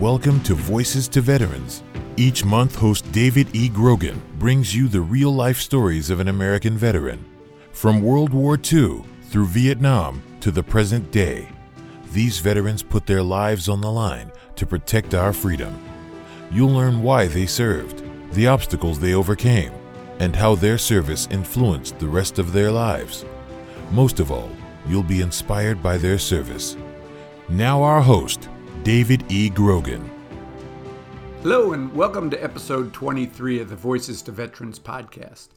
Welcome to Voices to Veterans. Each month, host David E. Grogan brings you the real life stories of an American veteran. From World War II through Vietnam to the present day, these veterans put their lives on the line to protect our freedom. You'll learn why they served, the obstacles they overcame, and how their service influenced the rest of their lives. Most of all, you'll be inspired by their service. Now, our host, David E. Grogan. Hello, and welcome to episode 23 of the Voices to Veterans podcast.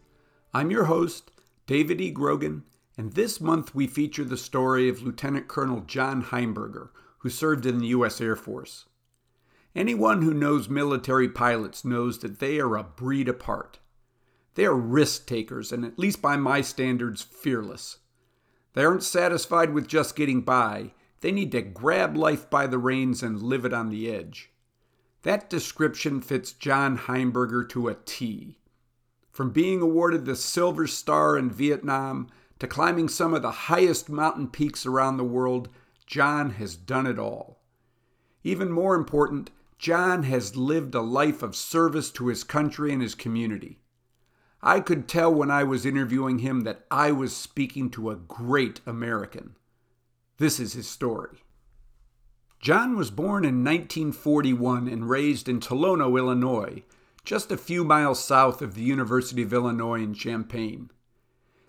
I'm your host, David E. Grogan, and this month we feature the story of Lieutenant Colonel John Heimberger, who served in the U.S. Air Force. Anyone who knows military pilots knows that they are a breed apart. They are risk takers, and at least by my standards, fearless. They aren't satisfied with just getting by they need to grab life by the reins and live it on the edge. That description fits John Heimberger to a T. From being awarded the Silver Star in Vietnam to climbing some of the highest mountain peaks around the world, John has done it all. Even more important, John has lived a life of service to his country and his community. I could tell when I was interviewing him that I was speaking to a great American. This is his story. John was born in 1941 and raised in Tolono, Illinois, just a few miles south of the University of Illinois in Champaign.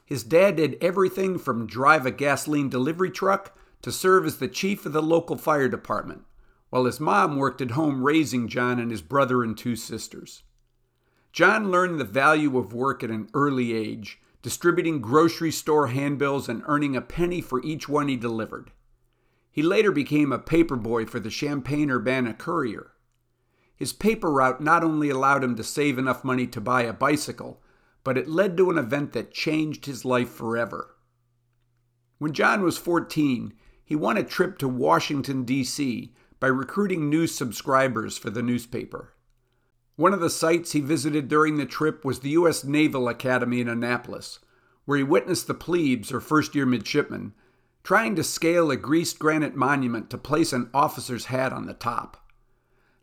His dad did everything from drive a gasoline delivery truck to serve as the chief of the local fire department, while his mom worked at home raising John and his brother and two sisters. John learned the value of work at an early age distributing grocery store handbills and earning a penny for each one he delivered. He later became a paperboy for the Champaign Urbana Courier. His paper route not only allowed him to save enough money to buy a bicycle, but it led to an event that changed his life forever. When John was 14, he won a trip to Washington, D.C. by recruiting new subscribers for the newspaper. One of the sites he visited during the trip was the U.S. Naval Academy in Annapolis, where he witnessed the plebes, or first year midshipmen, trying to scale a greased granite monument to place an officer's hat on the top.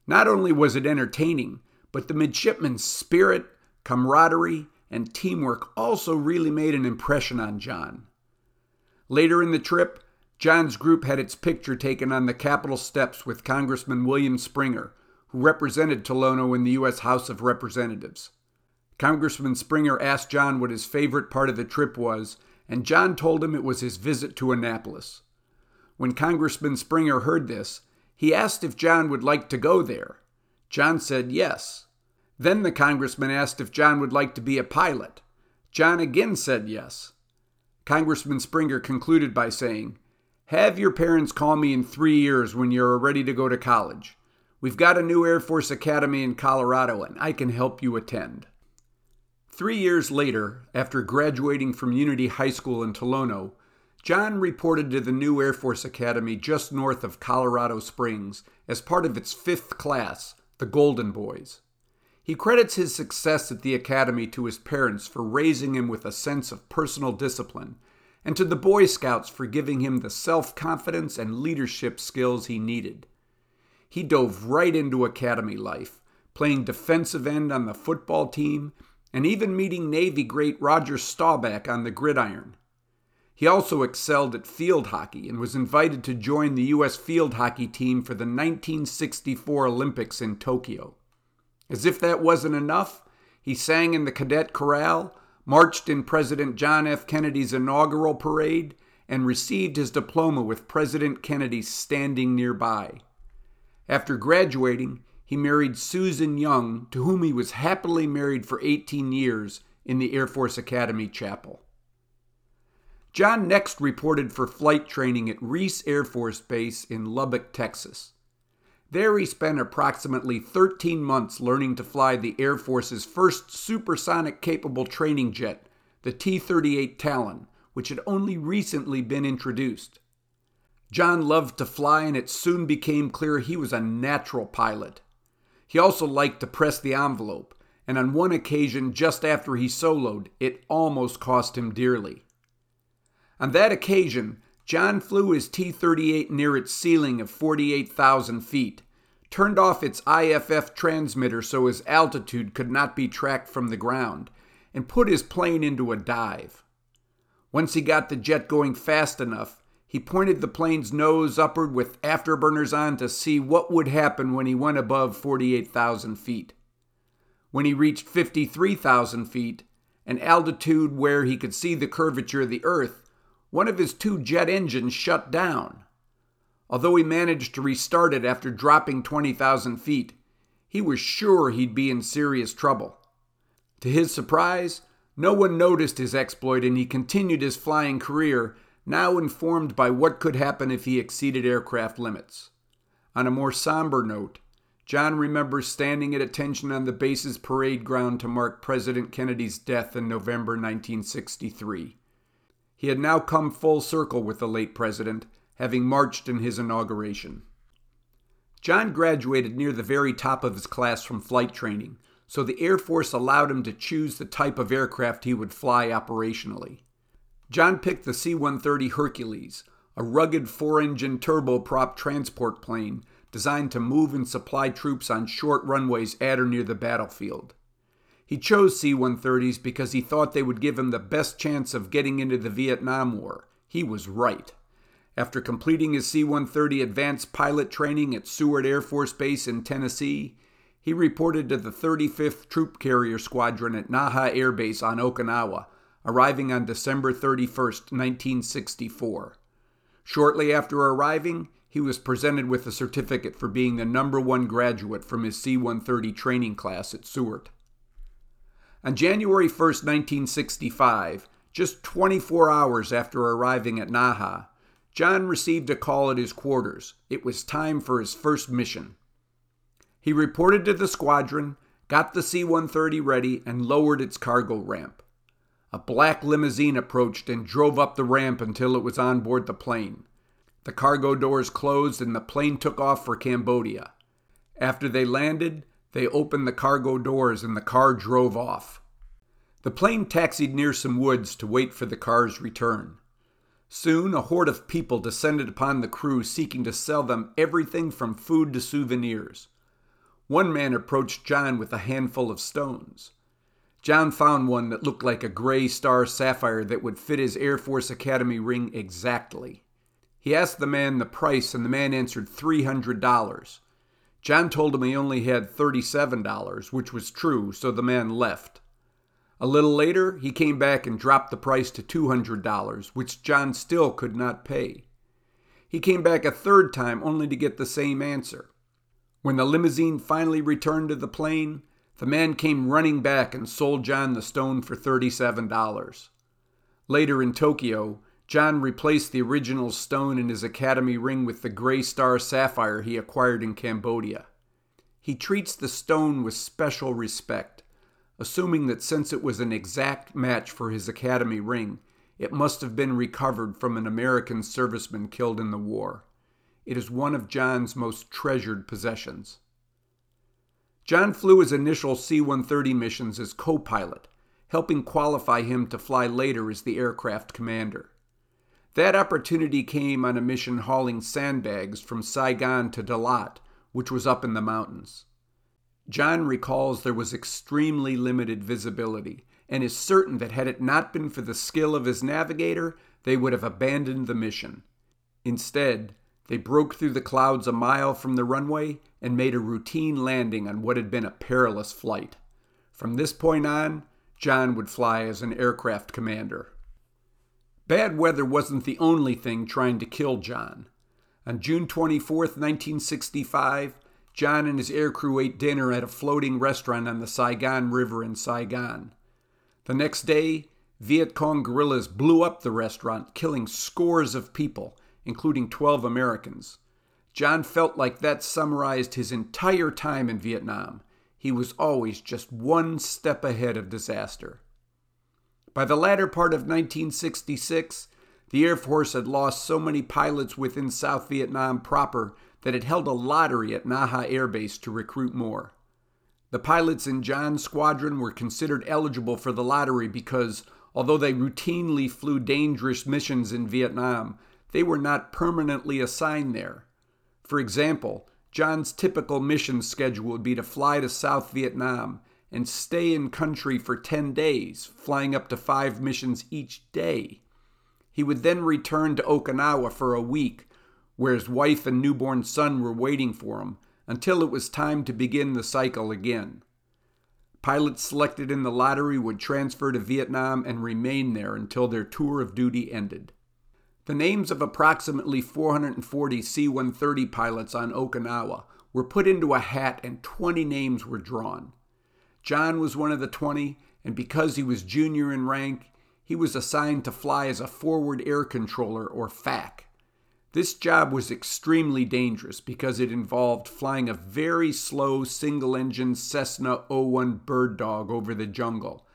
Not only was it entertaining, but the midshipmen's spirit, camaraderie, and teamwork also really made an impression on John. Later in the trip, John's group had its picture taken on the Capitol steps with Congressman William Springer, who represented Tolono in the U.S. House of Representatives. Congressman Springer asked John what his favorite part of the trip was, and John told him it was his visit to Annapolis. When Congressman Springer heard this, he asked if John would like to go there. John said yes. Then the congressman asked if John would like to be a pilot. John again said yes. Congressman Springer concluded by saying, Have your parents call me in three years when you're ready to go to college. We've got a new Air Force Academy in Colorado, and I can help you attend. Three years later, after graduating from Unity High School in Tolono, John reported to the new Air Force Academy just north of Colorado Springs as part of its fifth class, the Golden Boys. He credits his success at the academy to his parents for raising him with a sense of personal discipline, and to the Boy Scouts for giving him the self confidence and leadership skills he needed he dove right into academy life, playing defensive end on the football team and even meeting Navy great Roger Staubach on the gridiron. He also excelled at field hockey and was invited to join the U.S. field hockey team for the 1964 Olympics in Tokyo. As if that wasn't enough, he sang in the cadet chorale, marched in President John F. Kennedy's inaugural parade, and received his diploma with President Kennedy standing nearby. After graduating, he married Susan Young, to whom he was happily married for 18 years in the Air Force Academy Chapel. John next reported for flight training at Reese Air Force Base in Lubbock, Texas. There he spent approximately 13 months learning to fly the Air Force's first supersonic capable training jet, the T 38 Talon, which had only recently been introduced. John loved to fly, and it soon became clear he was a natural pilot. He also liked to press the envelope, and on one occasion, just after he soloed, it almost cost him dearly. On that occasion, John flew his T 38 near its ceiling of 48,000 feet, turned off its IFF transmitter so his altitude could not be tracked from the ground, and put his plane into a dive. Once he got the jet going fast enough, he pointed the plane's nose upward with afterburners on to see what would happen when he went above 48,000 feet. When he reached 53,000 feet, an altitude where he could see the curvature of the Earth, one of his two jet engines shut down. Although he managed to restart it after dropping 20,000 feet, he was sure he'd be in serious trouble. To his surprise, no one noticed his exploit and he continued his flying career, now informed by what could happen if he exceeded aircraft limits. On a more somber note, John remembers standing at attention on the base's parade ground to mark President Kennedy's death in November 1963. He had now come full circle with the late president having marched in his inauguration. John graduated near the very top of his class from flight training, so the Air Force allowed him to choose the type of aircraft he would fly operationally. John picked the C 130 Hercules, a rugged four engine turboprop transport plane designed to move and supply troops on short runways at or near the battlefield. He chose C 130s because he thought they would give him the best chance of getting into the Vietnam War. He was right. After completing his C 130 advanced pilot training at Sewart Air Force Base in Tennessee, he reported to the 35th Troop Carrier Squadron at Naha Air Base on Okinawa, arriving on December 31, 1964. Shortly after arriving, he was presented with a certificate for being the number one graduate from his C 130 training class at Sewart. On January 1, 1965, just 24 hours after arriving at Naha, John received a call at his quarters. It was time for his first mission. He reported to the squadron, got the C 130 ready, and lowered its cargo ramp. A black limousine approached and drove up the ramp until it was on board the plane. The cargo doors closed and the plane took off for Cambodia. After they landed, they opened the cargo doors and the car drove off. The plane taxied near some woods to wait for the car's return. Soon, a horde of people descended upon the crew seeking to sell them everything from food to souvenirs. One man approached John with a handful of stones. John found one that looked like a gray star sapphire that would fit his Air Force Academy ring exactly. He asked the man the price, and the man answered $300. John told him he only had $37, which was true, so the man left. A little later, he came back and dropped the price to $200, which John still could not pay. He came back a third time only to get the same answer. When the limousine finally returned to the plane, the man came running back and sold John the stone for $37. Later in Tokyo, John replaced the original stone in his Academy ring with the gray star sapphire he acquired in Cambodia. He treats the stone with special respect assuming that since it was an exact match for his Academy ring, it must have been recovered from an American serviceman killed in the war. It is one of John's most treasured possessions. John flew his initial C 130 missions as co pilot, helping qualify him to fly later as the aircraft commander. That opportunity came on a mission hauling sandbags from Saigon to Dalat, which was up in the mountains. John recalls there was extremely limited visibility and is certain that had it not been for the skill of his navigator, they would have abandoned the mission. Instead, they broke through the clouds a mile from the runway and made a routine landing on what had been a perilous flight. From this point on, John would fly as an aircraft commander. Bad weather wasn't the only thing trying to kill John. On June 24, 1965, John and his aircrew ate dinner at a floating restaurant on the Saigon River in Saigon. The next day, Viet Cong guerrillas blew up the restaurant, killing scores of people, including 12 Americans. John felt like that summarized his entire time in Vietnam. He was always just one step ahead of disaster. By the latter part of 1966, the Air Force had lost so many pilots within South Vietnam proper that it held a lottery at Naha Air Base to recruit more. The pilots in John's squadron were considered eligible for the lottery because, although they routinely flew dangerous missions in Vietnam, they were not permanently assigned there. For example, John's typical mission schedule would be to fly to South Vietnam and stay in country for 10 days, flying up to five missions each day. He would then return to Okinawa for a week, where his wife and newborn son were waiting for him, until it was time to begin the cycle again. Pilots selected in the lottery would transfer to Vietnam and remain there until their tour of duty ended. The names of approximately 440 C 130 pilots on Okinawa were put into a hat and 20 names were drawn. John was one of the 20, and because he was junior in rank, he was assigned to fly as a forward air controller or FAC. This job was extremely dangerous because it involved flying a very slow single engine Cessna 01 Bird Dog over the jungle,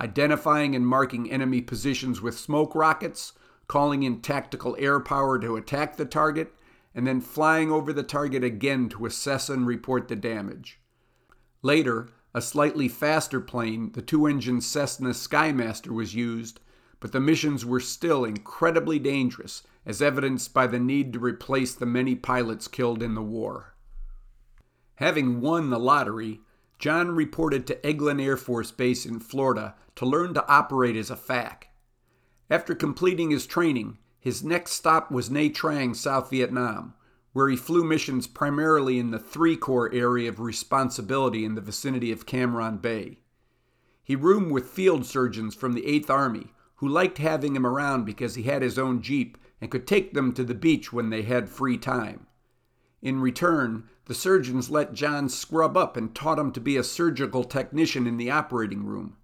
identifying and marking enemy positions with smoke rockets calling in tactical air power to attack the target, and then flying over the target again to assess and report the damage. Later, a slightly faster plane, the two engine Cessna Skymaster, was used, but the missions were still incredibly dangerous, as evidenced by the need to replace the many pilots killed in the war. Having won the lottery, John reported to Eglin Air Force Base in Florida to learn to operate as a FAC. After completing his training, his next stop was Nha Trang, South Vietnam, where he flew missions primarily in the Three Corps area of responsibility in the vicinity of Cam Ranh Bay. He roomed with field surgeons from the 8th Army who liked having him around because he had his own Jeep and could take them to the beach when they had free time. In return, the surgeons let John scrub up and taught him to be a surgical technician in the operating room.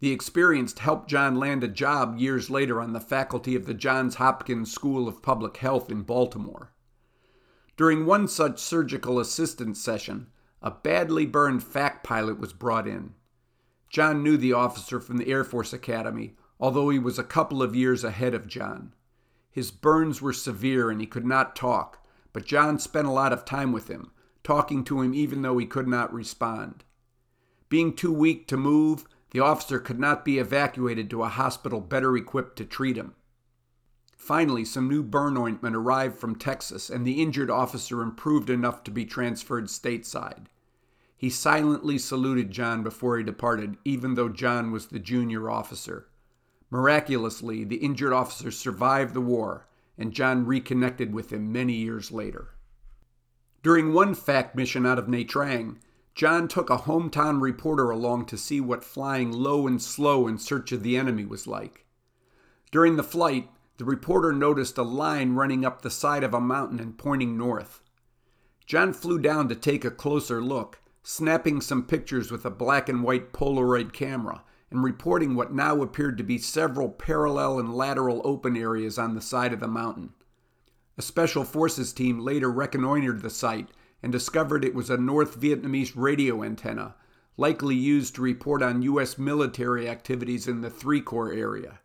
The experience helped John land a job years later on the faculty of the Johns Hopkins School of Public Health in Baltimore. During one such surgical assistance session, a badly burned FAC pilot was brought in. John knew the officer from the Air Force Academy, although he was a couple of years ahead of John. His burns were severe and he could not talk, but John spent a lot of time with him, talking to him even though he could not respond. Being too weak to move, the officer could not be evacuated to a hospital better equipped to treat him. Finally, some new burn ointment arrived from Texas, and the injured officer improved enough to be transferred stateside. He silently saluted John before he departed, even though John was the junior officer. Miraculously, the injured officer survived the war, and John reconnected with him many years later. During one FAC mission out of Nha Trang, John took a hometown reporter along to see what flying low and slow in search of the enemy was like. During the flight, the reporter noticed a line running up the side of a mountain and pointing north. John flew down to take a closer look, snapping some pictures with a black and white Polaroid camera and reporting what now appeared to be several parallel and lateral open areas on the side of the mountain. A special forces team later reconnoitered the site and discovered it was a North Vietnamese radio antenna, likely used to report on U.S. military activities in the Three Corps area.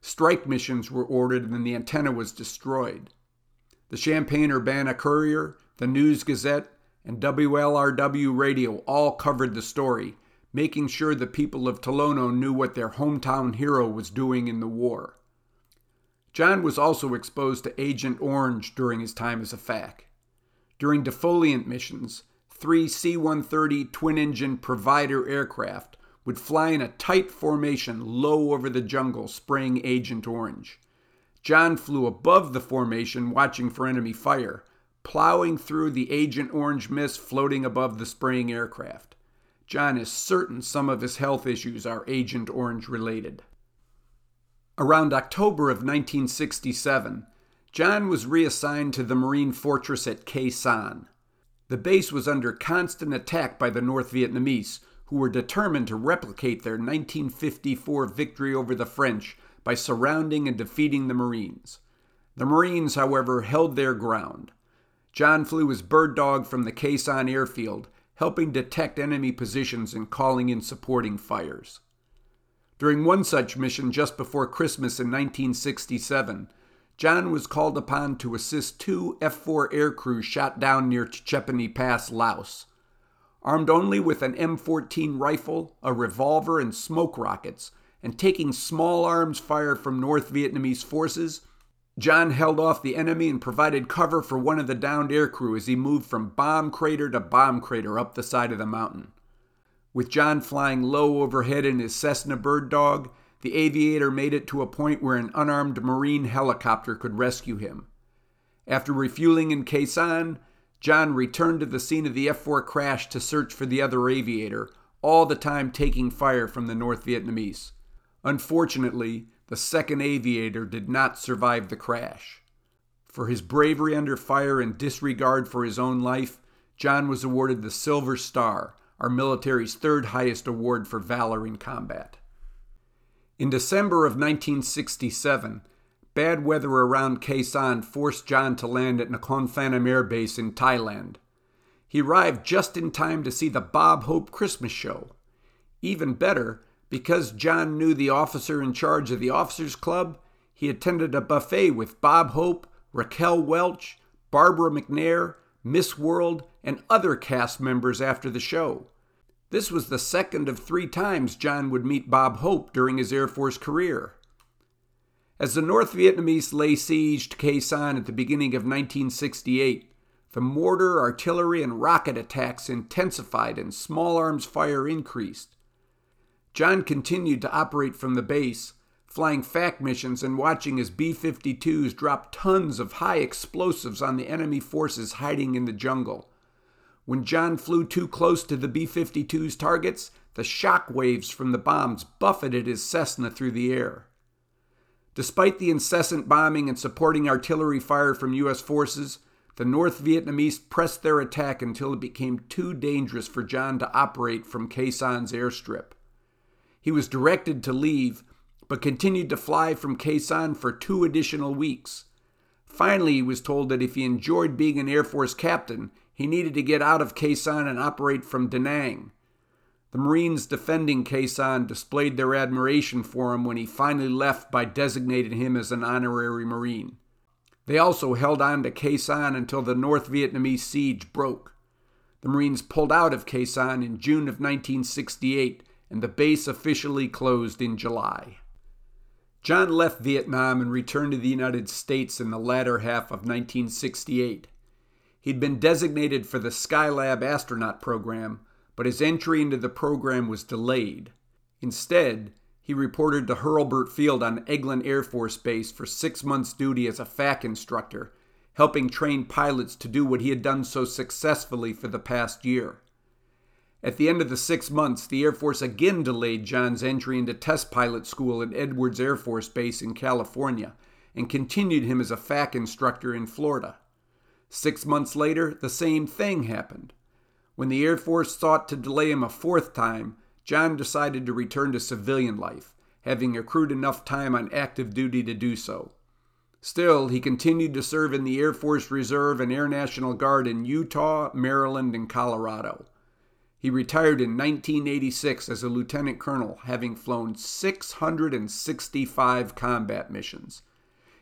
Strike missions were ordered and the antenna was destroyed. The Champaign Urbana Courier, the News Gazette, and WLRW Radio all covered the story, making sure the people of Tolono knew what their hometown hero was doing in the war. John was also exposed to Agent Orange during his time as a FAC. During defoliant missions, three C 130 twin engine provider aircraft would fly in a tight formation low over the jungle, spraying Agent Orange. John flew above the formation, watching for enemy fire, plowing through the Agent Orange mist floating above the spraying aircraft. John is certain some of his health issues are Agent Orange related. Around October of 1967, John was reassigned to the Marine fortress at Khe Sanh. The base was under constant attack by the North Vietnamese, who were determined to replicate their 1954 victory over the French by surrounding and defeating the Marines. The Marines, however, held their ground. John flew his bird dog from the Sanh airfield, helping detect enemy positions and calling in supporting fires. During one such mission just before Christmas in 1967, John was called upon to assist two F 4 aircrews shot down near Chepany Pass, Laos. Armed only with an M14 rifle, a revolver, and smoke rockets, and taking small arms fire from North Vietnamese forces, John held off the enemy and provided cover for one of the downed aircrew as he moved from bomb crater to bomb crater up the side of the mountain. With John flying low overhead in his Cessna Bird Dog, the aviator made it to a point where an unarmed Marine helicopter could rescue him. After refueling in Sanh, John returned to the scene of the F 4 crash to search for the other aviator, all the time taking fire from the North Vietnamese. Unfortunately, the second aviator did not survive the crash. For his bravery under fire and disregard for his own life, John was awarded the Silver Star, our military's third highest award for valor in combat. In December of 1967, bad weather around Khe Sanh forced John to land at Nakhon Phanom Air Base in Thailand. He arrived just in time to see the Bob Hope Christmas show. Even better, because John knew the officer in charge of the Officers Club, he attended a buffet with Bob Hope, Raquel Welch, Barbara McNair, Miss World, and other cast members after the show. This was the second of three times John would meet Bob Hope during his Air Force career. As the North Vietnamese lay siege to Khe Sanh at the beginning of 1968, the mortar, artillery, and rocket attacks intensified and small arms fire increased. John continued to operate from the base, flying FAC missions and watching as B 52s dropped tons of high explosives on the enemy forces hiding in the jungle. When John flew too close to the B 52's targets, the shock waves from the bombs buffeted his Cessna through the air. Despite the incessant bombing and supporting artillery fire from U.S. forces, the North Vietnamese pressed their attack until it became too dangerous for John to operate from Sanh's airstrip. He was directed to leave, but continued to fly from Sanh for two additional weeks. Finally, he was told that if he enjoyed being an Air Force captain, he needed to get out of Sanh and operate from Da Nang. The Marines defending Sanh displayed their admiration for him when he finally left by designating him as an honorary Marine. They also held on to Sanh until the North Vietnamese siege broke. The Marines pulled out of Sanh in June of 1968, and the base officially closed in July. John left Vietnam and returned to the United States in the latter half of 1968. He'd been designated for the Skylab astronaut program, but his entry into the program was delayed. Instead, he reported to Hurlburt Field on Eglin Air Force Base for six months' duty as a FAC instructor, helping train pilots to do what he had done so successfully for the past year. At the end of the six months, the Air Force again delayed John's entry into test pilot school at Edwards Air Force Base in California and continued him as a FAC instructor in Florida. Six months later, the same thing happened. When the Air Force sought to delay him a fourth time, John decided to return to civilian life, having accrued enough time on active duty to do so. Still, he continued to serve in the Air Force Reserve and Air National Guard in Utah, Maryland, and Colorado. He retired in 1986 as a lieutenant colonel, having flown 665 combat missions.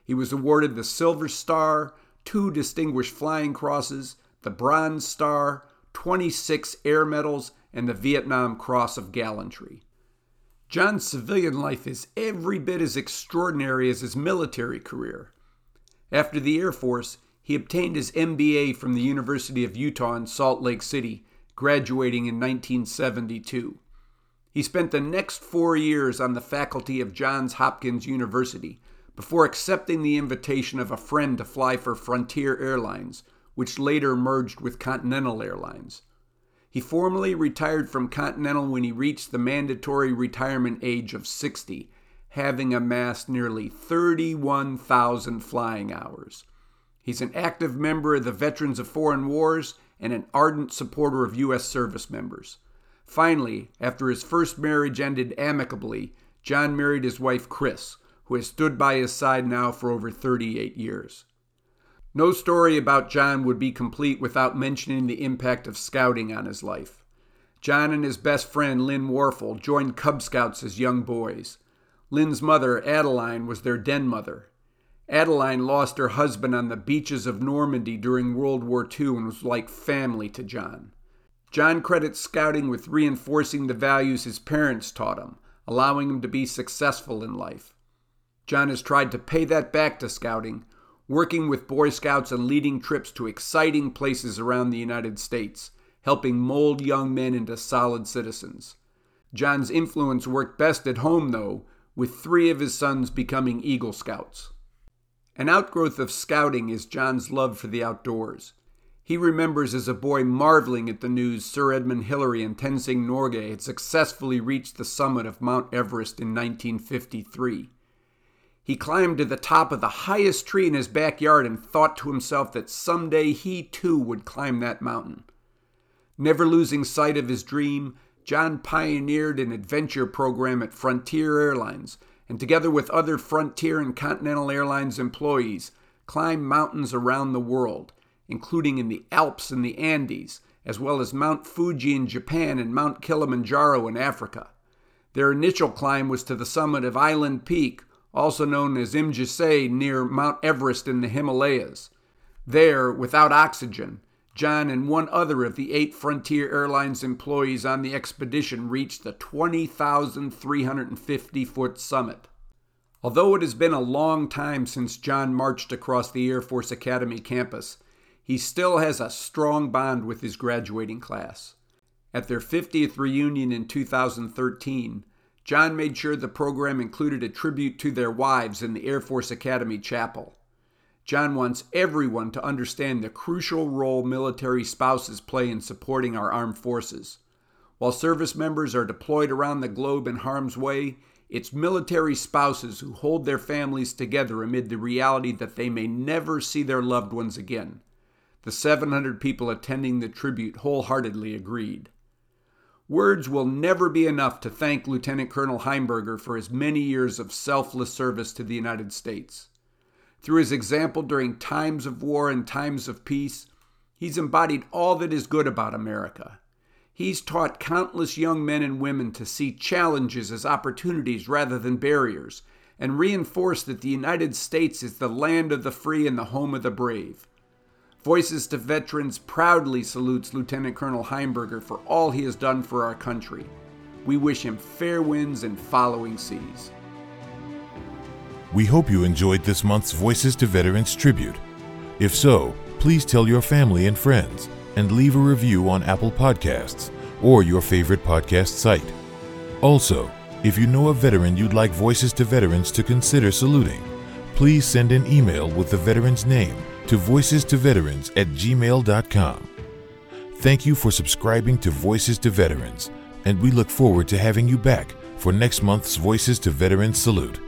He was awarded the Silver Star, two Distinguished Flying Crosses, the Bronze Star, 26 Air Medals, and the Vietnam Cross of Gallantry. John's civilian life is every bit as extraordinary as his military career. After the Air Force, he obtained his MBA from the University of Utah in Salt Lake City, graduating in 1972. He spent the next four years on the faculty of Johns Hopkins University, before accepting the invitation of a friend to fly for Frontier Airlines, which later merged with Continental Airlines. He formally retired from Continental when he reached the mandatory retirement age of 60, having amassed nearly 31,000 flying hours. He's an active member of the Veterans of Foreign Wars and an ardent supporter of U.S. service members. Finally, after his first marriage ended amicably, John married his wife Chris, who has stood by his side now for over 38 years. No story about John would be complete without mentioning the impact of scouting on his life. John and his best friend, Lynn Warfel, joined Cub Scouts as young boys. Lynn's mother, Adeline, was their den mother. Adeline lost her husband on the beaches of Normandy during World War II and was like family to John. John credits scouting with reinforcing the values his parents taught him, allowing him to be successful in life. John has tried to pay that back to scouting, working with Boy Scouts and leading trips to exciting places around the United States, helping mold young men into solid citizens. John's influence worked best at home, though, with three of his sons becoming Eagle Scouts. An outgrowth of scouting is John's love for the outdoors. He remembers as a boy marveling at the news Sir Edmund Hillary and Tenzing Norgay had successfully reached the summit of Mount Everest in 1953. He climbed to the top of the highest tree in his backyard and thought to himself that someday he too would climb that mountain. Never losing sight of his dream, John pioneered an adventure program at Frontier Airlines and, together with other Frontier and Continental Airlines employees, climbed mountains around the world including in the Alps and the Andes, as well as Mount Fuji in Japan and Mount Kilimanjaro in Africa. Their initial climb was to the summit of Island Peak, also known as Imja Tse, near Mount Everest in the Himalayas. There, without oxygen, John and one other of the eight Frontier Airlines employees on the expedition reached the 20,350 foot summit. Although it has been a long time since John marched across the Air Force Academy campus, he still has a strong bond with his graduating class. At their 50th reunion in 2013, John made sure the program included a tribute to their wives in the Air Force Academy Chapel. John wants everyone to understand the crucial role military spouses play in supporting our armed forces. While service members are deployed around the globe in harm's way, it's military spouses who hold their families together amid the reality that they may never see their loved ones again. The 700 people attending the tribute wholeheartedly agreed. Words will never be enough to thank Lieutenant Colonel Heimberger for his many years of selfless service to the United States. Through his example during times of war and times of peace, he's embodied all that is good about America. He's taught countless young men and women to see challenges as opportunities rather than barriers, and reinforced that the United States is the land of the free and the home of the brave. Voices to Veterans proudly salutes Lieutenant Colonel Heimberger for all he has done for our country. We wish him fair winds and following seas. We hope you enjoyed this month's Voices to Veterans tribute. If so, please tell your family and friends and leave a review on Apple Podcasts or your favorite podcast site. Also, if you know a veteran you'd like Voices to Veterans to consider saluting, please send an email with the veteran's name to voices to veterans at gmail.com. Thank you for subscribing to Voices to Veterans, and we look forward to having you back for next month's Voices to Veterans Salute.